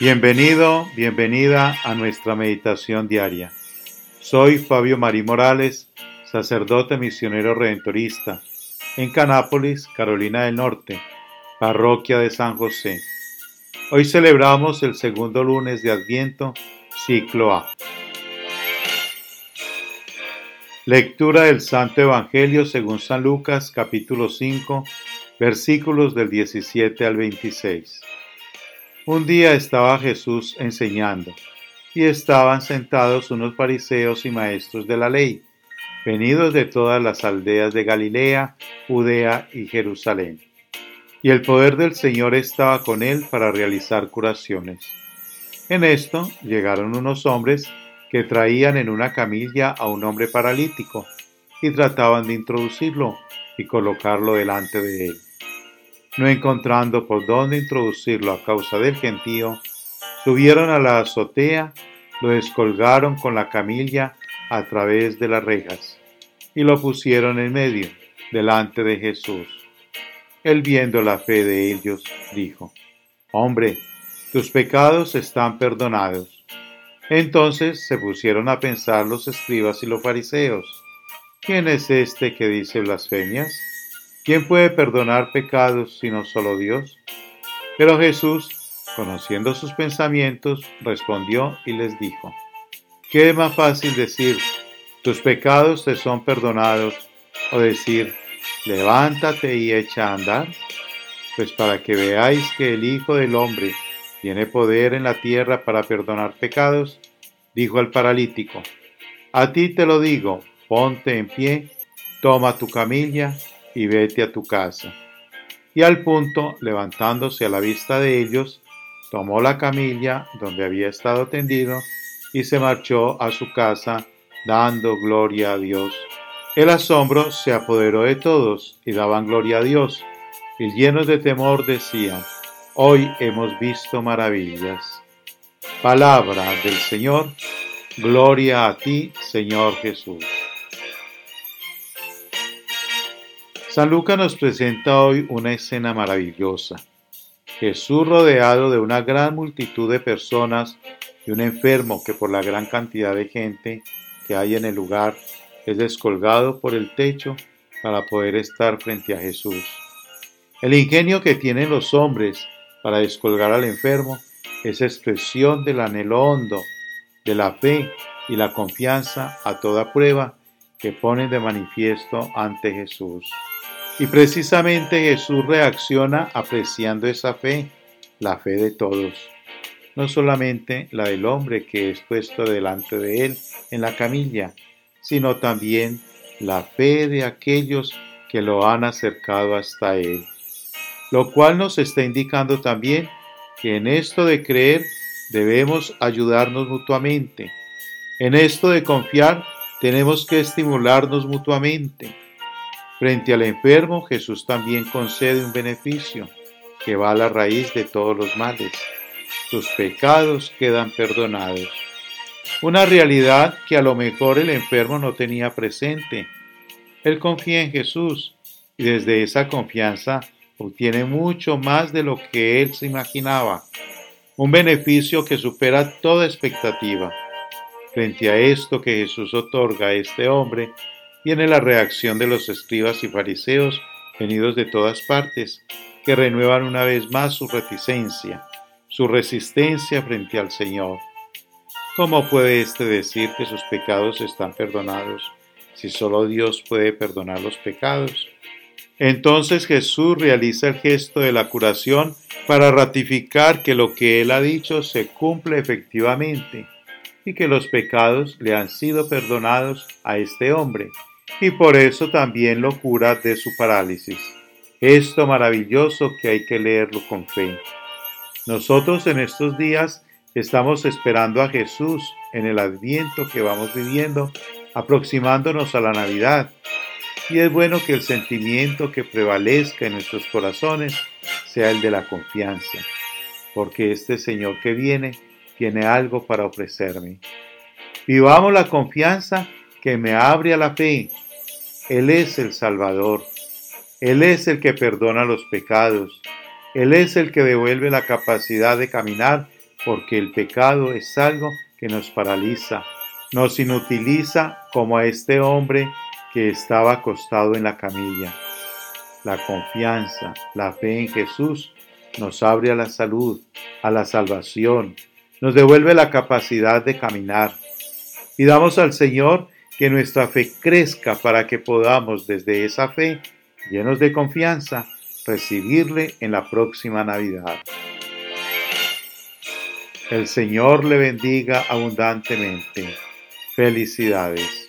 Bienvenido, bienvenida a nuestra meditación diaria. Soy Fabio Marí Morales, sacerdote misionero redentorista, en Canápolis, Carolina del Norte, parroquia de San José. Hoy celebramos el segundo lunes de Adviento, ciclo A. Lectura del Santo Evangelio según San Lucas, capítulo 5, versículos del 17 al 26. Un día estaba Jesús enseñando, y estaban sentados unos fariseos y maestros de la ley, venidos de todas las aldeas de Galilea, Judea y Jerusalén. Y el poder del Señor estaba con él para realizar curaciones. En esto llegaron unos hombres que traían en una camilla a un hombre paralítico y trataban de introducirlo y colocarlo delante de él no encontrando por dónde introducirlo a causa del gentío, subieron a la azotea, lo descolgaron con la camilla a través de las rejas y lo pusieron en medio, delante de Jesús. Él viendo la fe de ellos, dijo, Hombre, tus pecados están perdonados. Entonces se pusieron a pensar los escribas y los fariseos, ¿quién es este que dice blasfemias? ¿Quién puede perdonar pecados sino solo Dios? Pero Jesús, conociendo sus pensamientos, respondió y les dijo, ¿qué es más fácil decir, tus pecados te son perdonados, o decir, levántate y echa a andar? Pues para que veáis que el Hijo del Hombre tiene poder en la tierra para perdonar pecados, dijo al paralítico, a ti te lo digo, ponte en pie, toma tu camilla y vete a tu casa. Y al punto, levantándose a la vista de ellos, tomó la camilla donde había estado tendido y se marchó a su casa, dando gloria a Dios. El asombro se apoderó de todos y daban gloria a Dios, y llenos de temor decían, Hoy hemos visto maravillas. Palabra del Señor, gloria a ti, Señor Jesús. San Lucas nos presenta hoy una escena maravillosa. Jesús rodeado de una gran multitud de personas y un enfermo que por la gran cantidad de gente que hay en el lugar es descolgado por el techo para poder estar frente a Jesús. El ingenio que tienen los hombres para descolgar al enfermo es expresión del anhelo hondo, de la fe y la confianza a toda prueba que ponen de manifiesto ante Jesús. Y precisamente Jesús reacciona apreciando esa fe, la fe de todos, no solamente la del hombre que es puesto delante de él en la camilla, sino también la fe de aquellos que lo han acercado hasta él. Lo cual nos está indicando también que en esto de creer debemos ayudarnos mutuamente. En esto de confiar tenemos que estimularnos mutuamente Frente al enfermo, Jesús también concede un beneficio que va a la raíz de todos los males. Sus pecados quedan perdonados. Una realidad que a lo mejor el enfermo no tenía presente. Él confía en Jesús y desde esa confianza obtiene mucho más de lo que él se imaginaba. Un beneficio que supera toda expectativa. Frente a esto que Jesús otorga a este hombre, viene la reacción de los escribas y fariseos venidos de todas partes, que renuevan una vez más su reticencia, su resistencia frente al Señor. ¿Cómo puede éste decir que sus pecados están perdonados si solo Dios puede perdonar los pecados? Entonces Jesús realiza el gesto de la curación para ratificar que lo que él ha dicho se cumple efectivamente y que los pecados le han sido perdonados a este hombre y por eso también lo cura de su parálisis. Esto maravilloso que hay que leerlo con fe. Nosotros en estos días estamos esperando a Jesús en el adviento que vamos viviendo, aproximándonos a la Navidad. Y es bueno que el sentimiento que prevalezca en nuestros corazones sea el de la confianza, porque este Señor que viene tiene algo para ofrecerme. Vivamos la confianza que me abre a la fe. Él es el Salvador. Él es el que perdona los pecados. Él es el que devuelve la capacidad de caminar porque el pecado es algo que nos paraliza, nos inutiliza como a este hombre que estaba acostado en la camilla. La confianza, la fe en Jesús nos abre a la salud, a la salvación, nos devuelve la capacidad de caminar. Y damos al Señor que nuestra fe crezca para que podamos desde esa fe, llenos de confianza, recibirle en la próxima Navidad. El Señor le bendiga abundantemente. Felicidades.